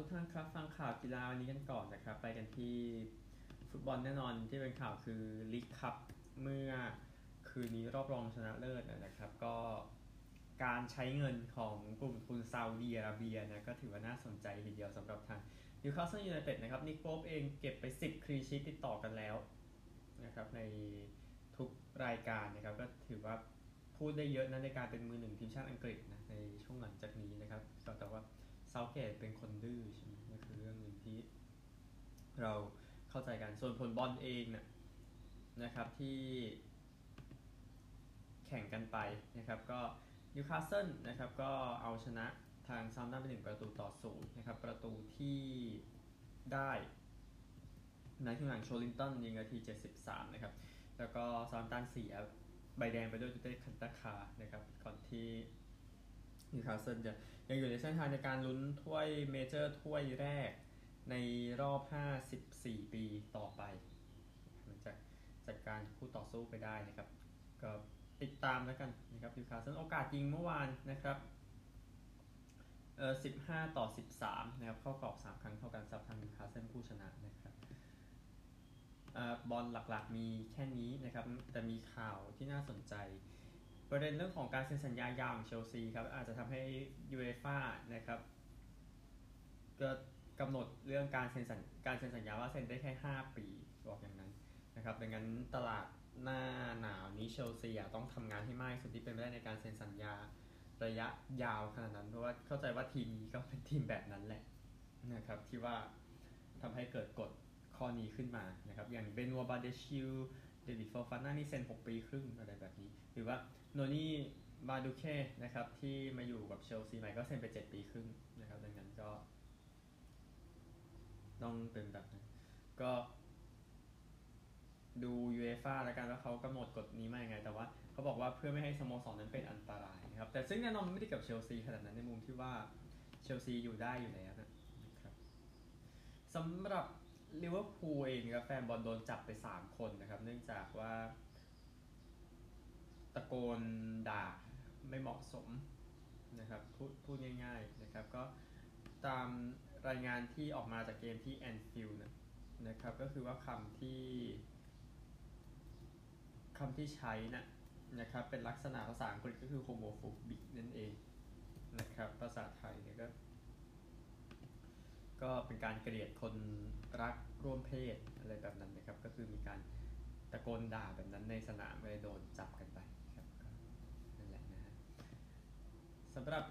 ทุกท่านครับ ฟังข่าวกีฬาวันนี้กันก่อนนะครับ ไปกันที่ฟุตบอลแน่นอนที่เป็นข่าวคือลีกคัพเมื่อคืนนี้รอบรองชนะเลิศนะครับ ก็การใช้เงินของกลุ่มทุนซาอุดีอาระเบียนะก็ถือว่าน่าสนใจทีเดียวสำหรับทางนิวคาสเซิลยูไนเต็ดนะครับนิกโป๊ปเองเก็บไป 10 คลีนชีตติดต่อกันแล้วนะครับในทุกรายการนะครับ ก็ถือว่าพูดได้เยอะนะในการเป็นมือหนึ่งทีมชาติอังกฤษนะในช่วงหลังจากนี้นะครับแต่ว่า เซาธ์เกตเป็นคนดื้อใช่ไหมนี่คือเรื่องหนึ่งที่เราเข้าใจกัน ส่วนผลบอลเองนะนะครับที่แข่งกันไปนะครับ ก็นิวคาสเซิลนะครับก็เอาชนะทางเซาแธมป์ตันไปหนึ่งประตูต่อศูนย์นะครับ ประตูที่ได้ในทีมหลังโชลินตอนยิงนาที 73 นะครับ แล้วก็เซาแธมป์ตันเสียใบแดงไปด้วยดูเยคาเลตาคาร์นะครับ ก่อนที่ นิวคาสเซิลจะยังอยู่ในเส้นทางในการลุ้นถ้วยเมเจอร์ถ้วยแรกในรอบ 54 ปีต่อไปหลังจากจัดการคู่ต่อสู้ไปได้นะครับ ก็ติดตามแล้วกันนะครับนิวคาสเซิลโอกาสยิงเมื่อวานนะครับเออ15 ต่อ 13 นะครับ เข้ากรอบ 3 ครั้งเท่ากันสำหรับทางนิวคาสเซิลผู้ชนะนะครับบอลหลักๆมีแค่นี้นะครับ แต่มีข่าวที่น่าสนใจ ประเด็นเรื่องของการเซ็นสัญญายาวของเชลซีครับอาจจะทำให้ยูเอฟ่านะครับก็กำหนดเรื่องการเซ็นสัญการเซ็นสัญญาว่าเซ็นได้แค่ 5 ปีบอกอย่างนั้นนะครับดังนั้นตลาดหน้าหนาวนี้เชลซีต้องทำงานให้มากสุดที่เป็นไปได้ในการเซ็นสัญญาระยะยาวขนาดนั้นเพราะว่าเข้าใจว่าทีมนี้ก็เป็นทีมแบบนั้นแหละนะครับที่ว่าทำให้เกิดกฎข้อนี้ขึ้นมานะครับอย่างเบนัวบาเดชิลเดวิดฟอร์ฟาน่านี่เซ็น 6 ปีครึ่งอะไรแบบนี้ หรือว่า โนนี่มาดูเอเก้นะครับที่มาอยู่กับเชลซีใหม่ก็เซ็นไป 7 ปีครึ่งนะครับ ดังนั้นก็ ต้องเป็นแบบนั้นก็ดูยูเอฟ่าแล้วกันว่าเขากำหนดกฎนี้มาอย่างไง แต่ว่าเขาบอกว่าเพื่อไม่ให้สโมสรนั้นเป็นอันตรายนะครับ แต่ซึ่งแน่นอนไม่ได้กับเชลซีขนาดนั้นในมุมที่ว่าเชลซีอยู่ได้อยู่แล้วนะครับสำหรับลิเวอร์พูลเองครับแฟนบอลโดนจับไป 3 คนนะครับ เนื่องจากว่า ตะโกนด่าไม่เหมาะสมนะครับพูดพูดง่ายๆนะครับก็ตามรายงานที่ออกมาจากเกมที่แอนฟิลด์นะครับก็คือว่าคำที่คำที่ใช้นะนะครับเป็นลักษณะภาษาอังกฤษก็คือ homophobic นั่นเองนะครับภาษาไทยเนี่ยก็ก็เป็นการเกลียดคนรักร่วมเพศอะไรแบบนั้นนะครับ ก็คือมีการตะโกนด่าแบบนั้นในสนามเลยโดนจับกันไปครับนั่นแหละนะฮะ สำหรับ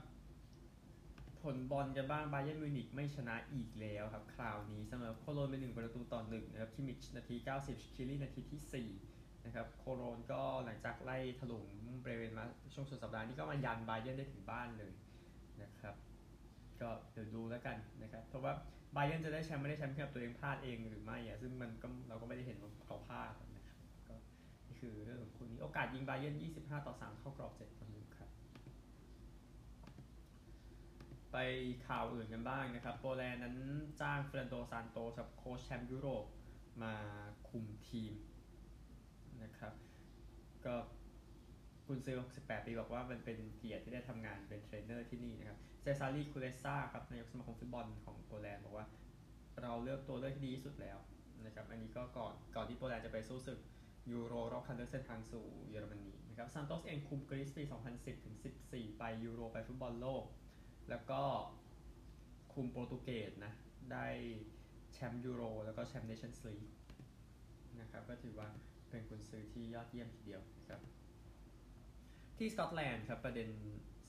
ผลบอลกันบ้างบาเยร์นมิวนิกไม่ชนะอีกแล้วครับ คราวนี้เสมอโคโลนเป็นหนึ่งประตูต่อหนึ่งนะครับคิมิชนาที 90 คิรี่นาทีที่ 4 นะครับ โคโลนก็หลังจากไล่ถล่มเบรเวนมาช่วงสุดสัปดาห์นี้ก็มายันบาเยร์นได้ถึงบ้านเลยนะครับ ก็เดี๋ยวดูแล้วกันนะครับ เพราะว่าบาเยร์นจะได้แชมป์ไม่ได้แชมป์แค่ตัวเองพลาดเองหรือไม่อะซึ่งมันก็เราก็ไม่ได้เห็นว่าเขาพลาดนะครับก็นี่คือเรื่องของคู่นี้โอกาสยิงบาเยร์น25 ต่อ 3 เข้ากรอบ7ต่อ1ครับ ไปข่าวอื่นกันบ้างนะครับ โปแลนด์นั้นจ้างเฟร์นานโดซานโตสโค้ชแชมป์ยุโรปมาคุมทีมนะครับ ก็กุนซือ68 ปีบอกว่ามันเป็นเกียรติที่ได้ทำงานเป็นเทรนเนอร์ที่นี่นะครับ เซซารีคูเลซ่าครับนายกสมาคมฟุตบอลของโปแลนด์บอกว่าเราเลือกตัวเลือกที่ดีที่สุดแล้วนะครับ อันนี้ก็ก่อนก่อนที่โปแลนด์จะไปสู้ศึกยูโรรอบคัดเลือกเส้นทางสู่เยอรมนีนะครับซานโตสเองคุมกรีซปี 2010ถึง14 ไปยูโรไปฟุตบอลโลก แล้วก็คุมโปรตุเกสนะได้แชมป์ยูโรแล้วก็แชมป์เนชั่นส์ลีกนะครับก็ถือว่าเป็นกุนซือที่ยอดเยี่ยมทีเดียวครับที่สกอตแลนด์ครับประเด็น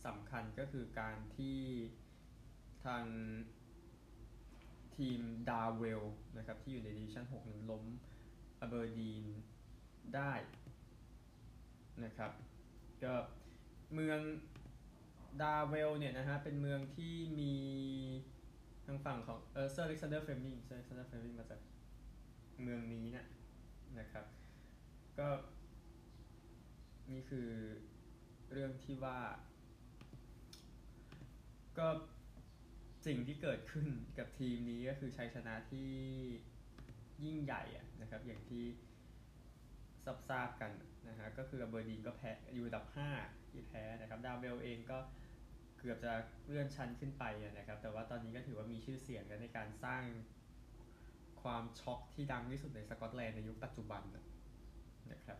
สำคัญก็คือการที่ทางทีมดาร์เวลนะครับที่อยู่ในดิวิชั่น 6 นั้นล้มอเบอร์ดีนได้นะครับก็เมือง ดาร์เวลเนี่ยนะฮะเป็นเมืองที่มีทางฝั่งของเออเซอร์อเล็กซานเดอร์เฟลมมิงเซอร์อเล็กซานเดอร์เฟลมมิงมาจากเมืองนี้นะนะครับ ก็นี่คือเรื่องที่ว่า ก็สิ่งที่เกิดขึ้นกับทีมนี้ก็คือชัยชนะที่ยิ่งใหญ่นะครับ อย่างที่รับทราบกันนะฮะก็คืออเบอร์ดีนก็แพ้อยู่อันดับ 5 ที่แพ้นะครับดาร์เวลเองก็เกือบจะเลื่อนชั้นขึ้นไปนะครับ แต่ว่าตอนนี้ก็ถือว่ามีชื่อเสียงในการสร้างความช็อกที่ดังที่สุดในสกอตแลนด์ในยุคปัจจุบันนะครับ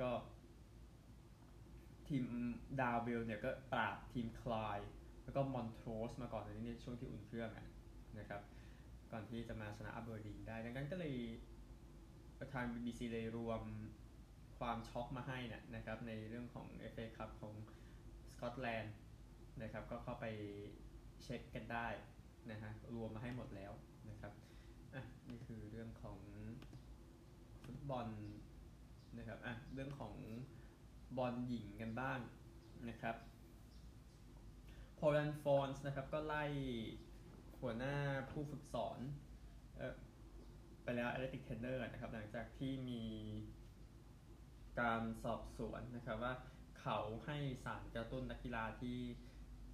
ก็ทีมดาร์เวลเนี่ยก็ปราบทีมคลายแล้วก็มอนโทรสมาก่อนในนี้ช่วงที่อุ่นเครื่องนะครับ ก่อนที่จะมาชนะอับเบอร์ดีนได้ ดังนั้นก็เลยประธาน BBC เลยรวม ความช็อกมาให้นะครับในเรื่องของ FA คัพของสกอตแลนด์นะครับก็เข้าไปเช็คกันได้นะฮะรวมมาให้หมดแล้วนะครับอะนี่คือเรื่องของฟุตบอลนะครับอะเรื่องของบอลหญิงกันบ้างนะครับพอร์ตแลนด์ธอร์นส์นะครับก็ไล่หัวหน้าผู้ฝึกสอนเออไปแล้ว athletic trainer นะครับหลังจากที่มี การสอบสวนนะครับว่าเขาให้สารกระตุ้นนักกีฬาที่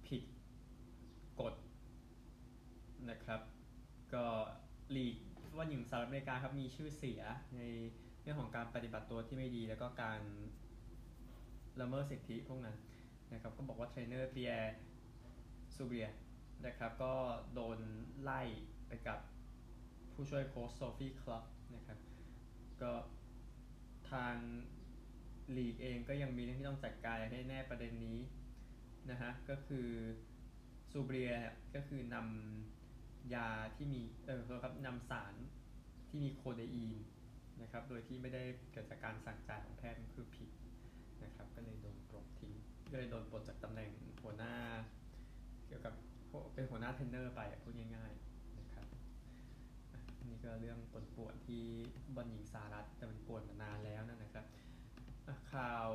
ผิดกฎนะครับ ก็ลีกบอลหญิงสหรัฐอเมริกาครับมีชื่อเสียในเรื่องของการปฏิบัติตัวที่ไม่ดี แล้วก็การละเมิดสิทธิพวกนั้นนะครับก็บอกว่าเทรนเนอร์ปิแอร์ซูเบียนะครับก็โดนไล่ไปกับผู้ช่วยโค้ชโซฟีคลับนะครับก็ทาง ลีกเองก็ยังมีเรื่องที่ต้องจัดการให้แน่ประเด็นนี้นะฮะก็คือซูเบียก็คือนำยาที่มีเออครับนำสารที่มีโคเดอีนนะครับโดยที่ไม่ได้เกิดจากการสั่งจ่ายของแพทย์คือผิดนะครับก็เลยโดนปลดทิ้งก็เลยโดนปลดจากตำแหน่งหัวหน้า เกี่ยวกับเป็นหัวหน้าเทรนเนอร์ไปพูดง่ายๆนะครับนี่ก็เรื่องปวดปวดที่บอลหญิงสหรัฐแต่มันปวดมานานแล้วนะครับ ข่าว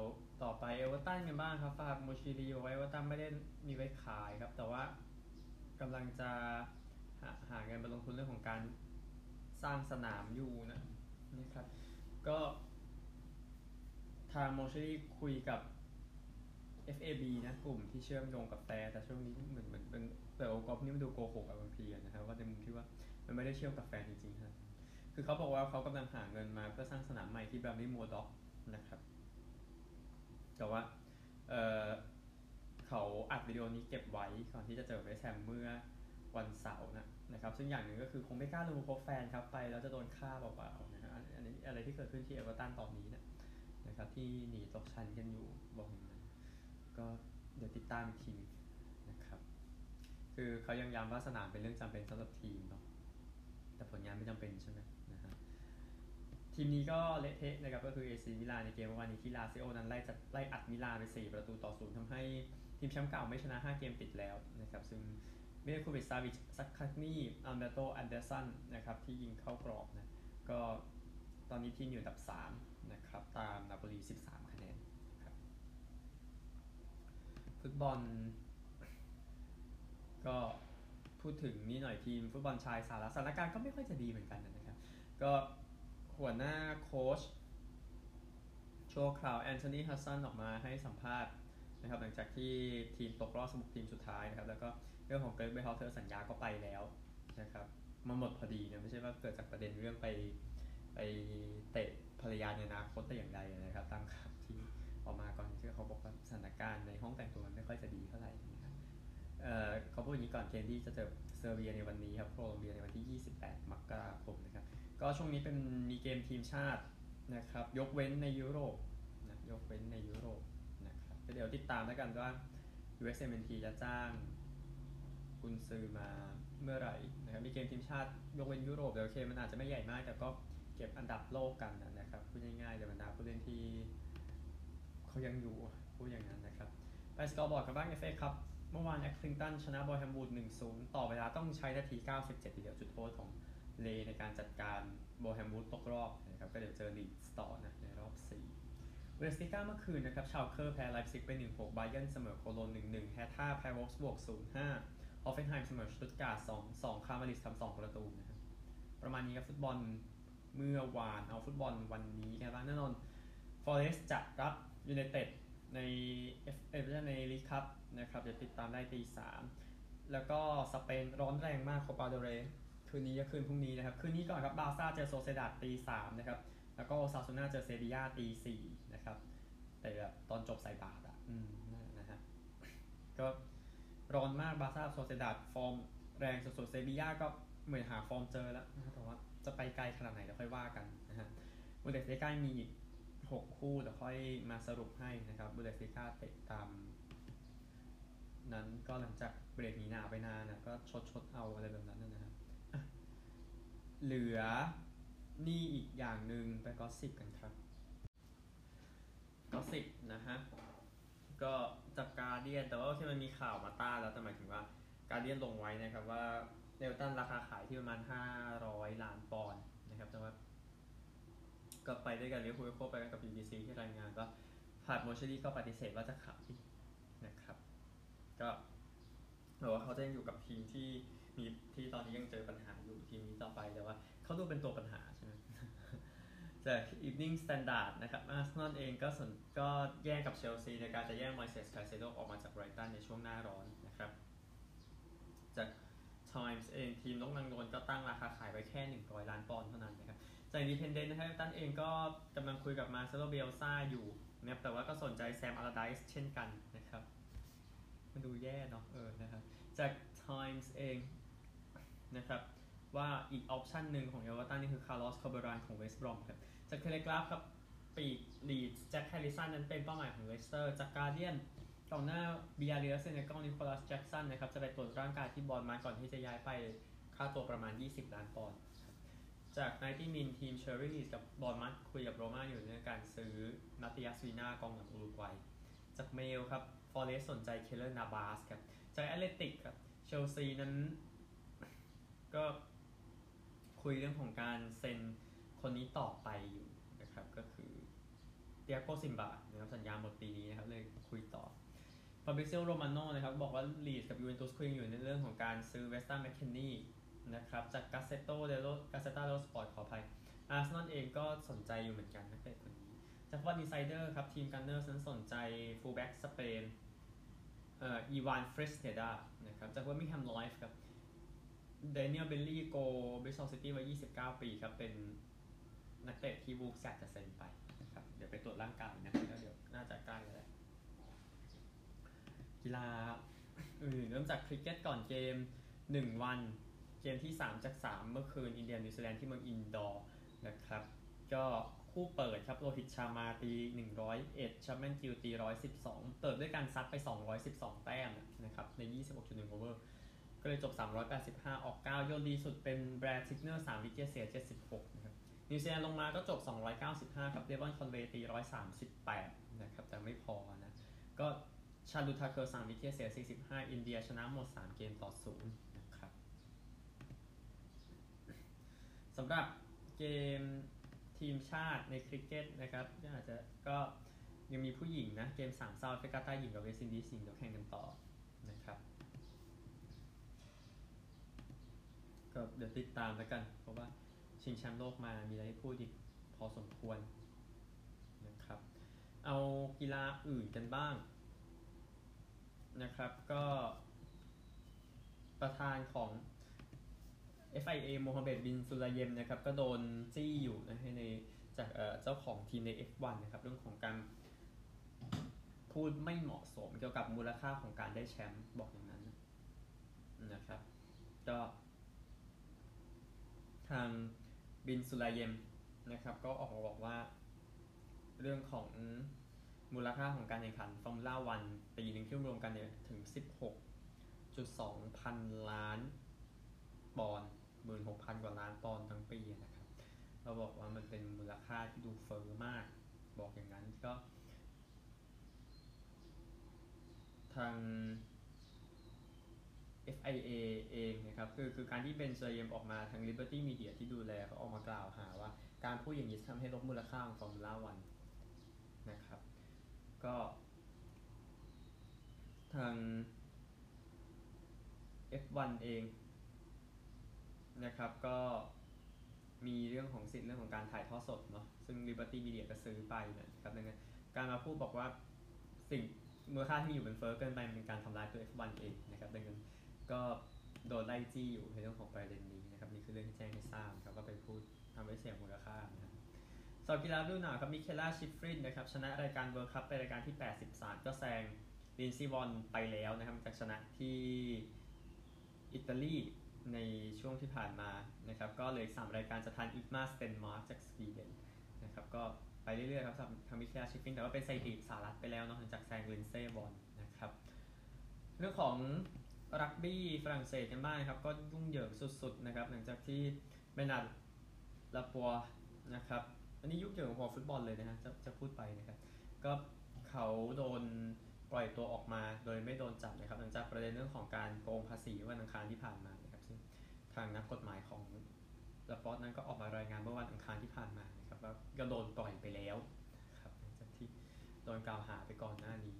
ต่อไปเอเวอร์ตันกันบ้างครับฝากโมชิริไว้เอเวอร์ตันไม่ได้มีไว้ขายครับ แต่ว่ากำลังจะหาหาเงินไปลงทุนเรื่องของการสร้างสนามอยู่นะนะครับ ก็ทางโมชิริคุยกับ FAB นะกลุ่มที่เชื่อมโยงกับแต่แต่ช่วงนี้เหมือนเหมือนเป็นแต่องค์กรนี้มันดูโกหกบางทีนะครับว่าในมุมที่ว่ามันไม่ได้เชื่อมกับแฟนจริงๆครับคือเขาบอกว่าเขากำลังหาเงินมาเพื่อสร้างสนามใหม่ที่แบบนี้โมด็อกนะครับ แต่ว่าเเขาอัดวิดีโอนี้เก็บไว้ก่อนที่จะเจอเวสต์แฮมเมื่อวันเสาร์นะนะครับ ซึ่งอย่างหนึ่งก็คือคงไม่กล้าลงพบแฟนครับไปแล้วจะโดนฆ่าเปล่าๆนะฮะอันนี้อะไรที่เกิดขึ้นที่เอเวอร์ตันตอนนี้นะนะครับที่หนีตกชั้นกันอยู่บอกอย่างนั้นก็เดี๋ยวติดตามอีกทีนะครับ คือเขายังย้ำว่าสนามเป็นเรื่องจำเป็นสำหรับทีมเนาะแต่ผลงานไม่จำเป็นใช่ไหม ทีมนี้ก็เละเทะนะครับก็คือเอซีมิลานในเกมวันนี้ที่ลาซิโอนั้นไล่จัดไล่อัดมิลานไป 4 ประตูต่อศูนย์ทำให้ทีมแชมป์เก่าไม่ชนะ 5 เกมติดแล้วนะครับซึ่งมิลินโควิชซาวิชซัคคานญี่อัลแบร์โตอันเดอร์สันนะครับที่ยิงเข้ากรอบนะก็ตอนนี้ทีมอยู่อันดับ3นะครับตามนาโปลี 13 คะแนนครับฟุตบอล ก็พูดถึงนี่หน่อยทีมฟุตบอลชายสหรัฐสถานการณ์ก็ไม่ค่อยจะดีเหมือนกันนะครับ ก็ หัวหน้าโค้ชชั่วคราวแอนโทนีฮัดสันออกมาให้สัมภาษณ์นะครับหลังจากที่ทีมตกรอบสิบหกทีมสุดท้ายนะครับ แล้วก็เรื่องของเกร็กเบอร์ฮัลเตอร์สัญญาก็ไปแล้วนะครับมาหมดพอดีนะไม่ใช่ว่าเกิดจากประเด็นเรื่องไปไปเตะภรรยาในอนาคตแต่อย่างใดนะครับตามข่าวที่ออกมาก่อนที่เขาบอกว่าสถานการณ์ในห้องแต่งตัวไม่ค่อยจะดีเท่าไหร่นะครับเเขาพูดอย่างนี้ก่อนเกมที่จะเจอเซอร์เบียในวันนี้ครับโคลอมเบียในวันที่ 28 มกราคมนะครับ ก็ช่วงนี้เป็นมีเกมทีมชาตินะครับ ยกเว้นในยุโรปนะยกเว้นในยุโรปนะครับเดี๋ยวติดตามแล้วกันว่า USMNT จะจ้างกุนซือมาเมื่อไหร่นะครับมีเกมทีมชาติยกเว้นยุโรปเดี๋ยวโอเคมันอาจจะไม่ใหญ่มาก แต่ก็เก็บอันดับโลกกันนะครับพูดง่ายๆเดี๋ยวบรรดาผู้เล่นที่เขายังอยู่พูดอย่างนั้นนะครับไปสกอร์บอร์ดกันบ้างเอฟเอครับเมื่อวานแอคคริงตันชนะบอร์แฮมวูด1-0 ต่อเวลาต้องใช้นาที 97ทีเดียวจุดโทษของ ลีห์ในการจัดการบอร์แฮมวูดตกรอบนะครับก็เดี๋ยวเจอลีดสต่อนะในรอบ 4 บุนเดสลีกาเมื่อคืนนะครับชาวเคอร์แพ้ไลฟ์ซิกไป 1-6ไบเอิร์นเสมอโคโลน 1-1 แฮร์ธ่าแพ้โวล์ฟสบวร์ก 0-5 ฮอฟเฟนไฮม์เสมอสตุตกาด2 2 ครามาริชทำ2ประตูนะครับประมาณนี้ครับฟุตบอลเมื่อวานเอาฟุตบอลวันนี้กันบ้างแน่นอนฟอเรสต์จะรับยูไนเต็ดในเอฟเอในลีกคัพนะครับเดี๋ยวติดตามได้ตีสามแล้วก็สเปนร้อนแรงมากโคปาเดลเรย์ คืนนี้ก็คืนพรุ่งนี้นะครับ คืนนี้ก่อนครับบาซ่าเจอโซเซดาดตีสามนะครับ แล้วก็โอซาซูน่าเจอเซบียาตีสี่นะครับ แต่แบบตอนจบใส่บาทอะอืมนะฮะก็ร้อนมากบาซ่าโซเซดาดฟอร์มแรงสุดๆเซบียาก็เหมือนหาฟอร์มเจอแล้วนะครับแต่ว่าจะไปไกลขนาดไหนเดี๋ยวค่อยว่ากันนะฮะบูเดสลิก้ามีอีกคู่เดี๋ยวค่อยมาสรุปให้นะครับบูเดสลิก้าเตะตามนั้นก็หลังจากเบรกหนีหนาไปนานนะก็ชดชดเอาอะไรแบบนั้นนะนะครับอะ เหลือนี่อีกอย่างหนึ่งไปก็สิบกันครับก็สิบนะฮะ ก็จากการเดียนแต่ว่าที่มันมีข่าวมาต้านแล้วแต่หมายถึงว่าการเดียนลงไว้นะครับว่าเดลตันราคาขายที่ประมาณ 500 ล้านปอนด์นะครับ แต่ว่าก็ไปด้วยกันเรียกคุยโคไปกันกับ BBC ที่รายงานก็ฟาฮัดโมชิรี่ก็ปฏิเสธว่าจะขายนะครับ ก็บอกว่าเขาจะยังอยู่กับทีมที่ มีที่ตอนนี้ยังเจอปัญหาอยู่ทีมนี้ต่อไปแต่ว่าเขาดูเป็นตัวปัญหาใช่ไหมจาก Evening Standard นะครับอาร์เซนอลเองก็สนก็แย่งกับเชลซีในการจะแย่งมอยเซสไคเซโดออกมาจากไบรตันในช่วงหน้าร้อนนะครับ จาก Times เองทีมนกนางนวลก็ตั้งราคาขายไว้แค่ 100 ล้านปอนด์เท่านั้นนะครับ จาก Independent นะครับตันเองก็กำลังคุยกับมาร์เซโลบิเอลซ่าอยู่นะครับแต่ว่าก็สนใจแซมอัลลาร์ไดซ์เช่นกันนะครับ มันดูแย่เนาะเออนะครับจาก Times เอง นะครับว่าอีก option หนึ่งของเอเวอร์ตันนี่คือคาร์ลอสคอร์เบรานของเวสต์บรอมครับจากเทเลกราฟครับปีกลีดแจ็คแฮร์ริสันนั้นเป็นเป้าหมายของเลสเตอร์จากการ์เดียนกองหน้าบียาร์เรอัลเซเนกัลนิโคลัสแจ็กสันนะครับจะไปตรวจร่างกายที่บอร์นมัธก่อนที่จะย้ายไปค่าตัวประมาณ 20 ล้านปอนด์จาก90min ทีมเชอร์รี่กับบอร์นมัธคุยกับโรม่าอยู่ในการซื้อมาติอัสวีญากองหลังอุรุกวัย จากเมลครับฟอเรสต์สนใจเคย์เลอร์นาบาสครับจากแอตเลติกครับเชลซีนั้น คุยเรื่องของการเซ็นคนนี้ต่อไปอยู่นะครับก็คือเตียโกซิมบานะครับสัญญาหมดปีนี้นะครับเลยคุยต่อฟาบริเซียโรมาโนนะครับบอกว่าลีดกับยูเวนตุสคุยอยู่ในเรื่องของการซื้อเวสต์ a แมคเคนนี่นะครับจากกาเซโตเดโลกาเซตาโลสปอร์ตขออภัยอาร์เซนอลเองก็สนใจอยู่เหมือนกันนักเตะคนนี้จากวันดีไซเดอร์ครับทีมกันเนอร์นั้นสนใจฟูลแบ็กสเปนเอ่ออีวานฟริสเนดานะครับจากว่ามิแฮมไลฟ์ครับ เดนิเอลเบลลี่โกบริสตอลซิตี้วัย29 ปีครับ เป็นนักเตะที่วูล์ฟส์แซกจะเซ็นไปนะครับ เดี๋ยวไปตรวจร่างกายนะครับแล้วเดี๋ยวน่าจะใกล้แล้วกีฬาอื่นเริ่มจากคริกเก็ตก่อนเกม 1 วัน เกมที่ 3 จาก 3 เมื่อคืน อินเดียนิวซีแลนด์ที่เมืองอินดอร์นะครับ ก็คู่เปิดครับโรหิตชาร์มาตี 101 ชุบแมนกิลตี 112 เปิดด้วยการซัดไป 212 แต้มนะครับ ใน 26.1 over ก็เลยจบ 385 ออก 9 โยนดีสุดเป็นแบลร์ทิกเนอร์3 wicket เสีย 76 นะครับ นิวซีแลนด์ลงมาก็จบ 295 ครับเดวอนคอนเวย์ตี 138 นะครับ แต่ไม่พอนะ ก็ชาร์ดูลทาเคอร์3 wicket เสีย 45 อินเดียชนะหมด 3 เกมต่อ 0 นะครับสำหรับเกมทีมชาติในคริกเก็ตนะครับก็อาจจะก็ยังมีผู้หญิงนะ เกม3เซาท์แอฟรกาต้หญิงกับเวสต์อินดีสหญิงเดี๋ยวแข่งกันต่อนะครับ ก็เดี๋ยวติดตามแล้วกัน เพราะว่าชิงแชมป์โลกมามีอะไรให้พูดอีกพอสมควรนะครับ เอากีฬาอื่นกันบ้างนะครับ ก็ประธานของ FIA โมฮัมเหม็ดบินสุลาเยมนะครับ ก็โดนจี้อยู่นะในจากเอ่อเจ้าของทีมใน F1 นะครับ เรื่องของการพูดไม่เหมาะสมเกี่ยวกับมูลค่าของการได้แชมป์บอกอย่างนั้นนะครับ ก็ ทางบินสุลาเยมนะครับก็ออกมาบอกว่า เรื่องของมูลค่าของการแข่งขันฟอร์มูล่าวันปีหนึ่งที่รวมกันเนี่ยถึง 16.2 พันล้านปอนด์หมื่นหกพันกว่าล้านปอนด์ทั้งปีนะครับ เราบอกว่ามันเป็นมูลค่าที่ดูเฟ้อมาก บอกอย่างนั้นก็ ทาง FIA เองนะครับคือคือการที่เบนซูลาเยมออกมาทาง Liberty Media ที่ดูแลเขาออกมากล่าวหาว่า การพูดอย่างนี้ทำให้ลดมูลค่าของฟอร์มูล่าวันนะครับ ก็ทาง F1 เองนะครับก็มีเรื่องของสิทธิ์เรื่องของการถ่ายทอดสดเนาะซึ่ง Liberty Media ก็ซื้อไปนะครับดังนั้นการมาพูดบอกว่าสิ่งมูลค่าที่มีอยู่มันเฟ้อเกินไปมันเป็นการทำลายตัว F1 เองนะครับดังนั้น ก็โดนไล่จี้อยู่ในเรื่องของประเด็นนี้นะครับนี่คือเรื่องที่แจ้งให้ทราบครับก็ไปพูดทำให้เสียมูลค่านะครับสอบกีฬาฤดูหนาวครับมิเคล่าชิฟฟรินนะครับชนะรายการ World Cup เป็นรายการที่ 83 ก็แซงลินด์ซีย์วอนน์ไปแล้วนะครับจากชนะที่อิตาลีในช่วงที่ผ่านมานะครับก็เลยสามรายการจะทันอิงเงมาร์สเตนมาร์กจากสวีเดนนะครับก็ไปเรื่อยๆครับสำหรับทางมิเคล่าชิฟฟรินแต่ว่าเป็นสถิติสหรัฐไปแล้วเนาะหลังจากแซงลินด์ซีย์วอนน์นะครับเรื่องของ รักบี้ฝรั่งเศสกันบ้างครับ ก็ยุ่งเหยิงสุดๆนะครับ หลังจากที่แบร์นาร์ดลาปอร์ตนะครับ อันนี้ยุ่งเหยิงพอฟุตบอลเลยนะฮะจะจะพูดไปนะครับ ก็เขาโดนปล่อยตัวออกมาโดยไม่โดนจับนะครับ หลังจากประเด็นเรื่องของการโกงภาษีวันอังคารที่ผ่านมานะครับซึ่งทางนักกฎหมายของลาปอสนั้นก็ออกมารายงานเมื่อวันอังคารที่ผ่านมานะครับว่าก็โดนปล่อยไปแล้วครับหลังจากที่โดนกล่าวหาไปก่อนหน้านี้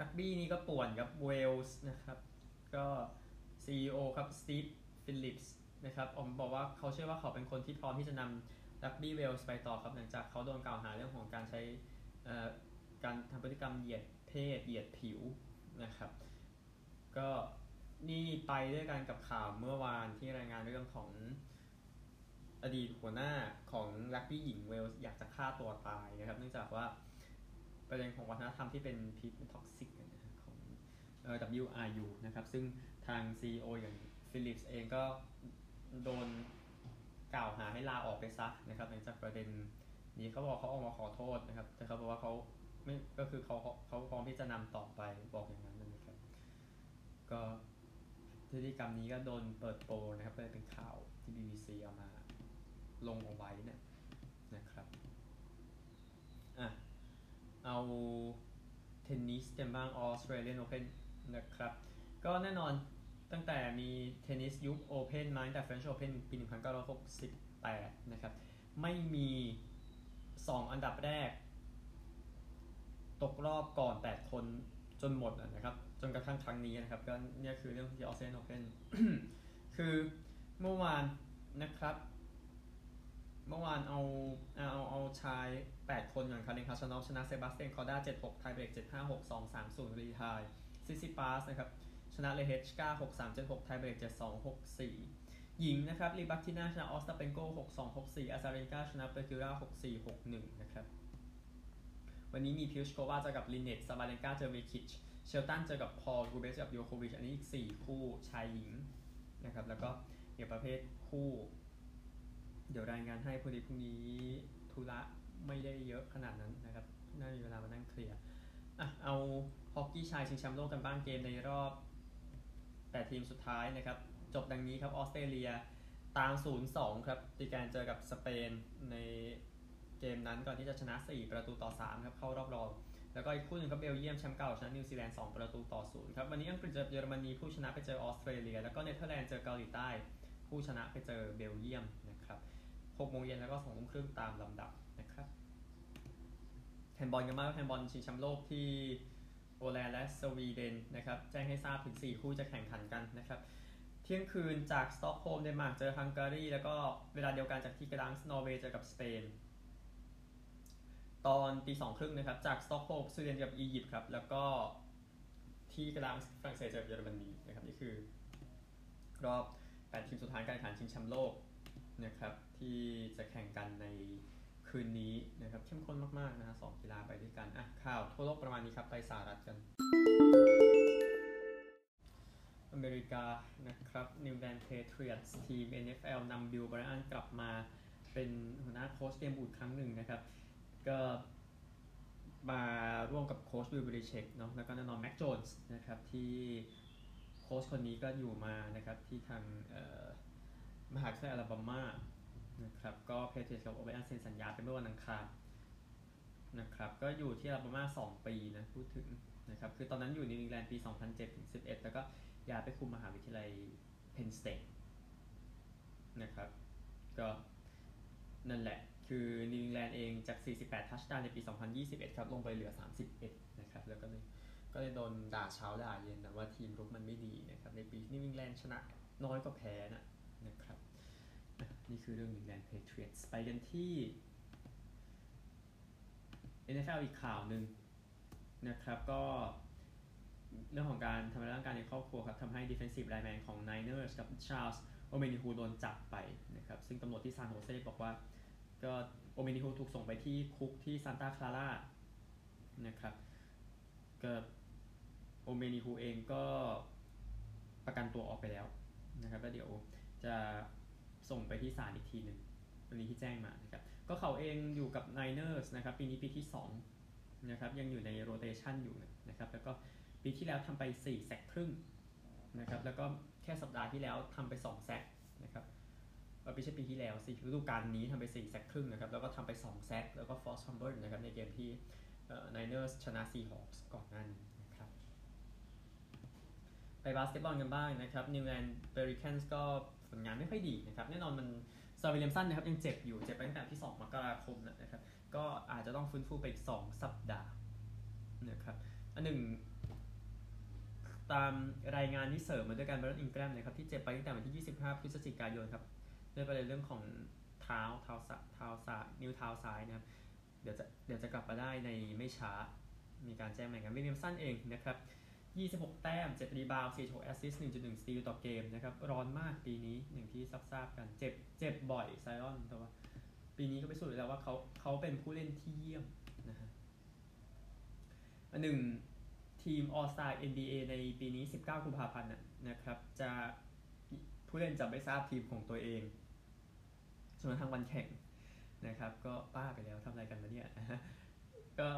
รักบี้นี่ก็ป่วนครับเวลส์นะครับ ก็ CEO ครับสตีฟฟิลลิปส์นะครับออกมาบอกว่าเขาเชื่อว่าเขาเป็นคนที่พร้อมที่จะนำรักบี้เวลส์ไปต่อครับ หลังจากเขาโดนกล่าวหาเรื่องของการใช้อ่อการทำพฤติกรรมเหยียดเพศเหยียดผิวนะครับ ก็นี่ไปด้วยกันกับข่าวเมื่อวานที่รายงานเรื่องของอดีตหัวหน้าของรักบี้หญิงเวลส์อยากจะฆ่าตัวตายนะครับ เนื่องจากว่า ประเด็นของวัฒนธรรมที่เป็นพิษ toxic ของเอ่อ WRU นะครับ ซึ่งทาง CEO อย่างฟิลิปส์เองก็โดนกล่าวหาให้ลาออกไปซะนะครับหลังจากประเด็นนี้เขาบอกเขาออกมาขอโทษนะครับ แต่เขาบอกว่าเขาไม่ก็คือเขาเขาพร้อมที่จะนำต่อไปบอกอย่างนั้นนะครับ ก็พฤติกรรมนี้ก็โดนเปิดโปงนะครับเลยเป็นข่าวที่ BBC เอามาลงเอาไว้เนี่ยนะครับ เอาเทนนิสกันบ้างออสเตรเลียนโอเพนนะครับ ก็แน่นอนตั้งแต่มีเทนนิสยุคโอเพนมาตั้งแต่ French Open ปี 1968 นะครับ ไม่มี 2 อันดับแรก ตกรอบก่อน 8 คนจนหมดนะครับ จนกระทั่งครั้งนี้นะครับ ก็เนี่ยคือเรื่องที่ออสเตรเลียนโอเพนคือเมื่อวานนะครับ เมื่อวานเอาเอาเอาเอาชาย 8 คนอย่างคารินคาชานอฟชนะเซบาสเตียนคอร์ด้า7-6 ไทยเบรก 7-5 6-2 3-0 retire ซิซิปาสนะครับ ชนะเลเฮชกา6-3 7-6 ไทยเบรก 7-2 6-4 หญิงนะครับรีบักทิน่าชนะออสตาเปนโก6-2 6-4 อาซาเรนกาชนะเปอร์กิรา6-4 6-1 นะครับ วันนี้มีพลิสโควาเจอกับลินเนตซาบาเลนกาเจอเวคิช เชลตันเจอกับพอลกูเบสกับโยโควิช อันนี้อีก 4 คู่ชายหญิงนะครับ แล้วก็เกี่ยวประเภทคู่ เดี๋ยวรายงานให้พอดีพรุ่งนี้ธุระไม่ได้เยอะขนาดนั้นนะครับน่ามีเวลามานั่งเคลียร์อะเอาฮอกกี้ชายชิงแชมป์โลกกันบ้างเกมในรอบ8ทีมสุดท้ายนะครับ จบดังนี้ครับออสเตรเลียตาม 0-2 ครับตีการเจอกับสเปนในเกมนั้นก่อนที่จะชนะ 4 ประตูต่อ 3 ครับ เข้ารอบรองแล้วก็อีกคู่หนึ่งครับเบลเยียมแชมป์เก่าชนะนิวซีแลนด์2ประตูต่อ 0 ครับ วันนี้อังกฤษเจอเยอรมนีผู้ชนะไปเจอออสเตรเลีย แล้วก็เนเธอร์แลนด์เจอเกาหลีใต้ ผู้ชนะไปเจอเบลเยียม นะครับ6โมงเย็นแล้วก็2ทุ่มครึ่งตามลำดับนะครับแฮนด์บอลกันบ้างแฮนด์บอลชิงแชมป์โลกที่โปแลนด์และสวีเดนนะครับแจ้งให้ทราบถึง 4 คู่จะแข่งขันกันนะครับ เที่ยงคืนจากสต็อกโฮล์มเดนมาร์กเจอฮังการี แล้วก็เวลาเดียวกันจากที่กดังส์นอร์เวย์เจอกับสเปน ตอนตีสองครึ่งนะครับ จากสต็อกโฮล์มสวีเดนกับอียิปต์ครับ แล้วก็ที่กดังส์ฝรั่งเศสเจอกับเยอรมนีนะครับ นี่คือรอบ 8 ทีมสุดท้ายการแข่งขันชิงแชมป์โลก นะครับที่จะแข่งกันในคืนนี้นะครับเข้มข้นมากๆนะฮะสองกีฬาไปด้วยกันอะข่าวทั่วโลกประมาณนี้ครับไปสหรัฐกัน อเมริกานะครับนิวอิงแลนด์เพเทรียตทีม NFL นำบิลโอไบรอันกลับมาเป็นหัวหน้าโค้ชเกมบุกครั้งหนึ่งนะครับ ก็มาร่วมกับโค้ชบิลเบลิเชกเนาะแล้วก็แน่นอนแม็กโจนส์นะครับที่โค้ชคนนี้ก็อยู่มานะครับที่ทางเอ่อ มหาวิทยาลัยอลาบามานะครับก็เพเทรียตกับโอไบรอันเซ็นสัญญาไปเมื่อวันอังคารนะครับก็อยู่ที่อลาบามา 2 ปีนะพูดถึงนะครับคือตอนนั้นอยู่นิวอิงแลนด์ปี 2007ถึง11 แล้วก็ย้ายไปคุมมหาวิทยาลัยเพนสเต ต นะครับก็นั่นแหละ คือนิวอิงแลนด์เองจาก 48 touchdown ในปี 2021 ครับลงไปเหลือ 31 นะครับแล้วก็เลยก็เลยโดนด่าเช้าด่าเย็นนะว่าทีมรุกมันไม่ดีนะครับในปีนิวอิงแลนด์ชนะน้อยกว่าแพ้นะ นี่คือเรื่องนิวอิงแลนด์เพเทรียตไปกันที่ NFL อีกข่าวหนึ่งนะครับก็เรื่องของการทำร้ายร่างกายในครอบครัวครับทำให้ defensive lineman ของ Niners กับ Charles โอเมนิฮูโดนจับไปนะครับซึ่งตำรวจที่ซานโฮเซบอกว่าก็โอเมนิฮูถูกส่งไปที่คุกที่ซานตาคลาร่านะครับก็โอเมนิคูเองก็ประกันตัวออกไปแล้วนะครับแล้วเดี๋ยวจะ ส่งไปที่ศาลอีกทีหนึ่งวันนี้ที่แจ้งมานะครับ ก็เขาเองอยู่กับ Niners นะครับ ปีนี้ปีที่2นะครับ ยังอยู่ในโรเตชันอยู่นะครับ แล้วก็ปีที่แล้วทำไป4แซกครึ่งนะครับ แล้วก็แค่สัปดาห์ที่แล้วทำไป2แซกนะครับไม่ใช่ปีที่แล้วสิฤดูกาลนี้ทำไป4แซกครึ่งนะครับ แล้วก็ทำไป2แซกแล้วก็ force fumble นะครับ ในเกมที่ Niners ชนะ Seahawks ก่อนหน้านี้นะครับ ไปบาสเกตบอลกันบ้างนะครับ New England Pelicans ก็ ผลงานไม่ค่อยดีนะครับแน่นอนมันไซออนวิลเลียมสันนะครับยังเจ็บอยู่เจ็บไปตั้งแต่ที่ 2 มกราคมนะครับก็อาจจะต้องฟื้นฟูไปอีก 2 สัปดาห์นะครับอันหนึ่งตามรายงานที่เสริมมาด้วยกับแบรนดอนอิงแกรมนะครับที่เจ็บไปตั้งแต่วันที่ 25 พฤศจิกายนครับด้วยประเด็นเรื่องของเท้าเท้าสะเท้าสะนิ้วเท้าซ้ายนะครับเดี๋ยวจะเดี๋ยวจะกลับมาได้ในไม่ช้ามีการแจ้งมาอย่างนั้นวิลเลียมสันเองนะครับ 26 แต้ม 7 รีบาวด์4 6แอสซิสต์1.1 สตีลต่อเกมนะครับ ร้อนมากปีนี้อย่างที่ทราบกันเจ็บเจ็บบ่อยไซออนแต่ว่า ปีนี้ก็ไปสุดแล้วว่าเขาเขาเป็นผู้เล่นที่เยี่ยมนะฮะอันหนึ่งทีม All Star NBA ในปีนี้ 19 กุมภาพันธ์นะครับ จะผู้เล่นจะไม่ทราบทีมของตัวเองจนกระทั่งวันแข่งนะครับ ก็ป้าไปแล้วทำอะไรกันมาเนี่ยก็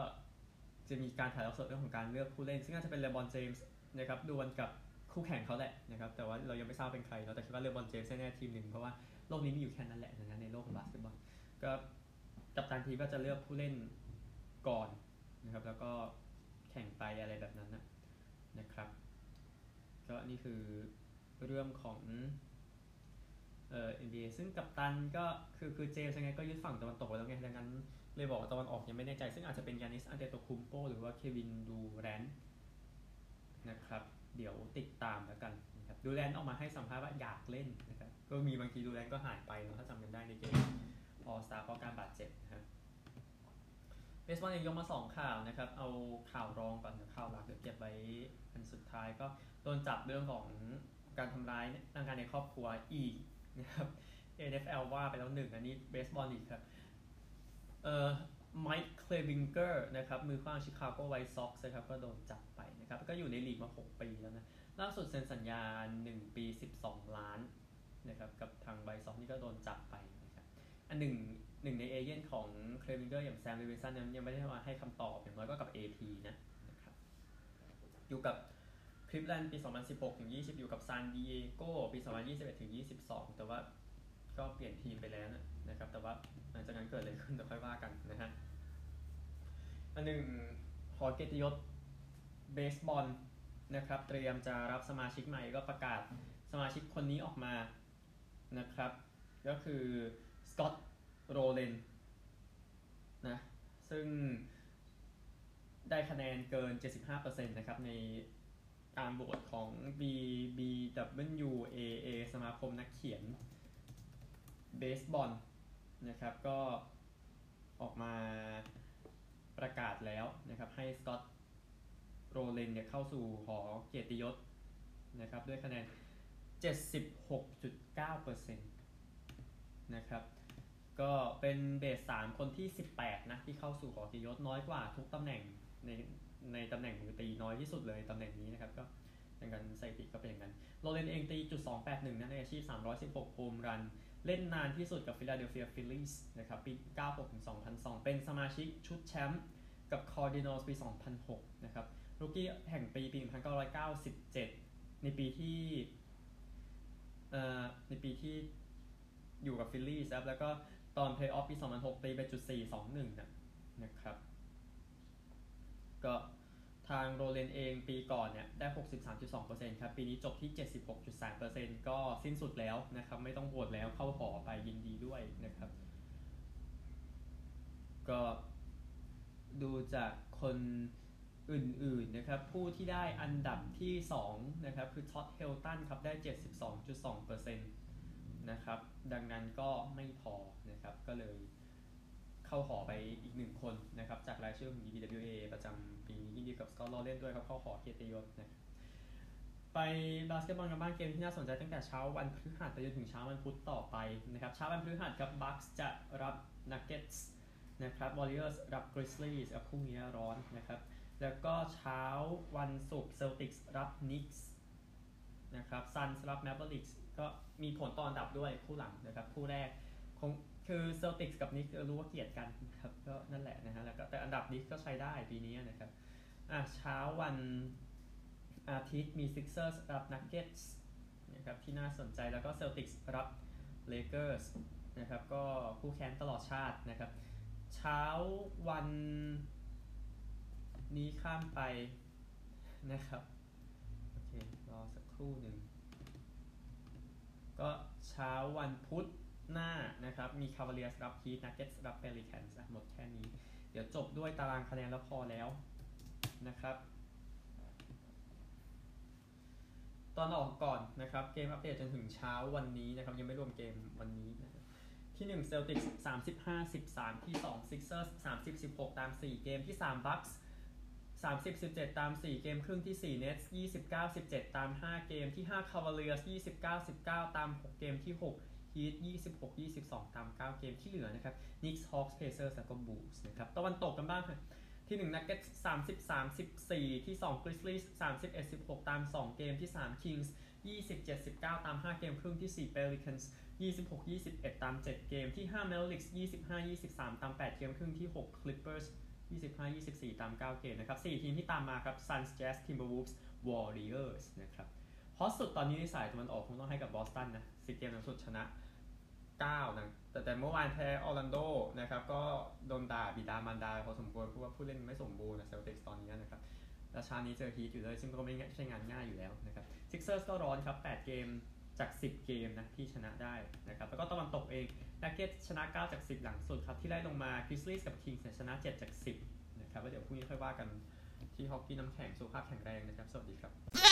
จะมีการถ่ายทอดสดเรื่องของการเลือกผู้เล่น ซึ่งน่าจะเป็นเลบอนเจมส์นะครับดวลกับคู่แข่งเขาแหละนะครับแต่ว่าเรายังไม่ทราบเป็นใครเราแต่คิดว่าเลบอนเจมส์แน่ทีมหนึ่งเพราะว่าโลกนี้มีอยู่แค่นั้นแหละนะในโลกของบาสเกตบอลก็กัปตันทีมก็จะเลือกผู้เล่นก่อนนะครับแล้วก็แข่งไปอะไรแบบนั้นนะนะครับก็นี่คือเรื่องของเอ่อ NBA ซึ่งกัปตันก็คือคือเจมส์ยังไงก็ยึดฝั่งตะวันตกไว้แล้วไงดังนั้น เลยบอกว่าตะวันออกยังไม่แน่ใจ ซึ่งอาจจะเป็นยานิสอันเดโตคุมโปหรือว่าเควินดูแรนท์นะครับ เดี๋ยวติดตามแล้วกันนะครับดูแรนท์ออกมาให้สัมภาษณ์ว่าอยากเล่นนะครับก็มีบางทีดูแรนท์ก็หายไปเนาะถ้าจำกันได้ในเกม All-Star เพราะการบาดเจ็บนะครับเบสบอลเองยกมา 2 ข่าวนะครับ เอาข่าวรองก่อนข่าวหลักเดี๋ยวเก็บไว้อันสุดท้ายก็โดนจับเรื่องของการทำร้ายร่างกายในครอบครัวอีกนะครับ NFL ว่าไปแล้วหนึ่งอันนี้เบสบอลอีกครับ เอ่อไมค์เคลวิงเกอร์นะครับมือขว้างชิคาโกไวท์ซ็อกซ์นะครับก็โดนจับไปนะครับก็อยู่ในลีกมา 6 ปีแล้วนะล่าสุดเซ็นสัญญา 1 ปี 12 ล้านนะครับกับทางไวท์ซ็อกซ์นี่ก็โดนจับไปนะครับอันหนึ่งหนึ่งในเอเย่นต์ของเคลวิงเกอร์อย่างแซมวิลสันนั้นยังไม่ได้มาให้คำตอบอย่างน้อยก็กับ AP นะนะครับอยู่กับคลีฟแลนด์ปี 2016 ถึง 20 อยู่กับซานดิเอโกปี 2021 ถึง 22 แต่ว่า ก็เปลี่ยนทีมไปแล้วนะครับ แต่ว่าหลังจากนั้นเกิดอะไรขึ้นเดี๋ยวค่อยว่ากันนะฮะอันหนึ่งหอเกียรติยศเบสบอลนะครับ เตรียมจะรับสมาชิกใหม่ก็ประกาศสมาชิกคนนี้ออกมานะครับ ก็คือสกอตต์โรเลนนะซึ่งได้คะแนนเกิน 75%นะครับในการโหวตของ BBWAA สมาคมนักเขียน เบสบอลนะครับก็ออกมาประกาศแล้วนะครับให้สกอตโรเลนเนี่ยเข้าสู่หอเกียรติยศนะครับด้วยคะแนน 76.9%นะครับก็เป็นเบส3คนที่ 18 นะที่เข้าสู่หอเกียรติยศน้อยกว่าทุกตำแหน่งในในตำแหน่งมือตีน้อยที่สุดเลยตำแหน่งนี้นะครับก็อย่างนั้นสถิติก็เป็นอย่างนั้น โรเลนเองตีจุด281นะในอาชีพ 316โฮมรัน เล่นนานที่สุดกับฟิลาเดลเฟียฟิลลิสนะครับปี 96ถึง2002 เป็นสมาชิกชุดแชมป์กับคาร์ดินัลปี 2006 นะครับ rookie แห่งปีปี 1997 ในปีที่เอ่อในปีที่อยู่กับฟิลลี่ครับแล้วก็ตอนเพลย์ออฟปี 2006 ตีไปจุด421นะนะครับ ก็ ทางโรเลนเองปีก่อนเนี่ยได้ 63.2%ครับ ปีนี้จบที่ 76.3%ก็สิ้นสุดแล้วนะครับ ไม่ต้องโหวตแล้วเข้าหอไปยินดีด้วยนะครับ ก็ดูจากคนอื่นๆนะครับ ผู้ที่ได้อันดับที่ 2 นะครับ คือท็อตเฮลตันครับ ได้ 72.2%นะครับ ดังนั้นก็ไม่พอนะครับก็เลย เข้าหอไปอีกหนึ่งคนนะครับจากรายชื่อของ BBWA ประจำปีนี้ยินดีกับสกอตต์โรเลนด้วยครับเข้าหอเกียรติยศนะไปบาสเกตบอลกันบ้างเกมที่น่าสนใจตั้งแต่เช้าวันพฤหัสไปจนถึงเช้าวันพุธต่อไปนะครับเช้าวันพฤหัสครับบัคส์จะรับนักเก็ตส์นะครับวอริเออร์สรับกริซลีส์กับคู่นี้ร้อนนะครับแล้วก็เช้าวันศุกร์เซลติกส์รับนิกส์นะครับซันส์รับแม v เ r ริกส์ก็มีผลต่ออันดับด้วยคู่หลังนะครับคู่แรกคง คือเซลติกส์กับนิกส์รู้ว่าเกลียดกันครับก็นั่นแหละนะฮะแล้วก็แต่อันดับนิกส์ก็ใช้ได้ปีนี้นะครับอะเช้าวันอาทิตย์มีซิกเซอร์รับนักเก็ตส์นะครับที่น่าสนใจแล้วก็เซลติกส์รับเลเกอร์สนะครับก็คู่แข่งตลอดชาตินะครับ เช้าวันนี้ข้ามไปนะครับโอเครอสักครู่หนึ่งก็เช้าวันพุธ หน้านะครับมีคา v a เลียสรับฮีทนักเก็ตรับเปริแคนส์หมดแค่นี้ เดี๋ยวจบด้วยตารางคะแนนแล้วพอแล้วนะครับ ตอนออกก่อนนะครับ เกมอัปเดตจนถึงเช้าวันนี้นะครับ ยังไม่รวมเกมวันนี้นะที่ 1 Celtics 35 13 ที่ 2 Sixers 30 16 ตาม 4 เกมที่ 3 Bucks 30 17 ตาม 4 เกมครึ่งที่ 4 Nets 29 17 ตาม 5 เกมที่ 5 Cavaliers 29 19 ตาม 6 เกมที่ 6 Heat 26 22 ตาม 9 เกมที่เหลือนะครับ Knicks Hawks Pacers แล้วก็ Bulls นะครับตะวันตกกันบ้างค่ะที่1 Nuggets 30 34ที่2 Grizzlies 31 16ตาม 2 เกมที่3 Kings 27 19ตาม 5 เกมครึ่งที่4 Pelicans 26 21ตาม 7 เกมที่5 Mavericks 25 23ตาม 8 เกมครึ่งที่6 Clippers 25 24ตาม 9 เกมนะครับ4ทีมที่ตามมาครับ Suns Jazz Timberwolves Warriors นะครับ hot สุดตอนนี้ในสายตะวันออกคงต้องให้กับบอสตันนะ10เกมหลังสุดชนะ 9นะแต่แต่เมื่อวานแพ้ออร์แลนโดนะครับก็โดนด่าบิดามารดาพอสมควรเพราะว่าผู้เล่นไม่สมบูรณ์นะเซลติกส์ตอนนี้นะครับราชานี้เจอฮีทอยู่เลยซึ่งก็ไม่ใช่งานง่ายอยู่แล้วนะครับซิกเซอร์สก็ร้อนครับ 8 เกมจาก 10 เกมนะที่ชนะได้นะครับแล้วก็ตะวันตกเองนักเก็ตชนะ 9 จาก 10 หลังสุดครับ ที่ไล่ลงมาคริสลีสกับคิงส์ชนะ 7 จาก 10 นะครับแล้วเดี๋ยวพรุ่งนี้ค่อยว่ากันที่ฮอกกี้น้ำแข็งสุขภาพแข็งแรงนะครับ สวัสดีครับ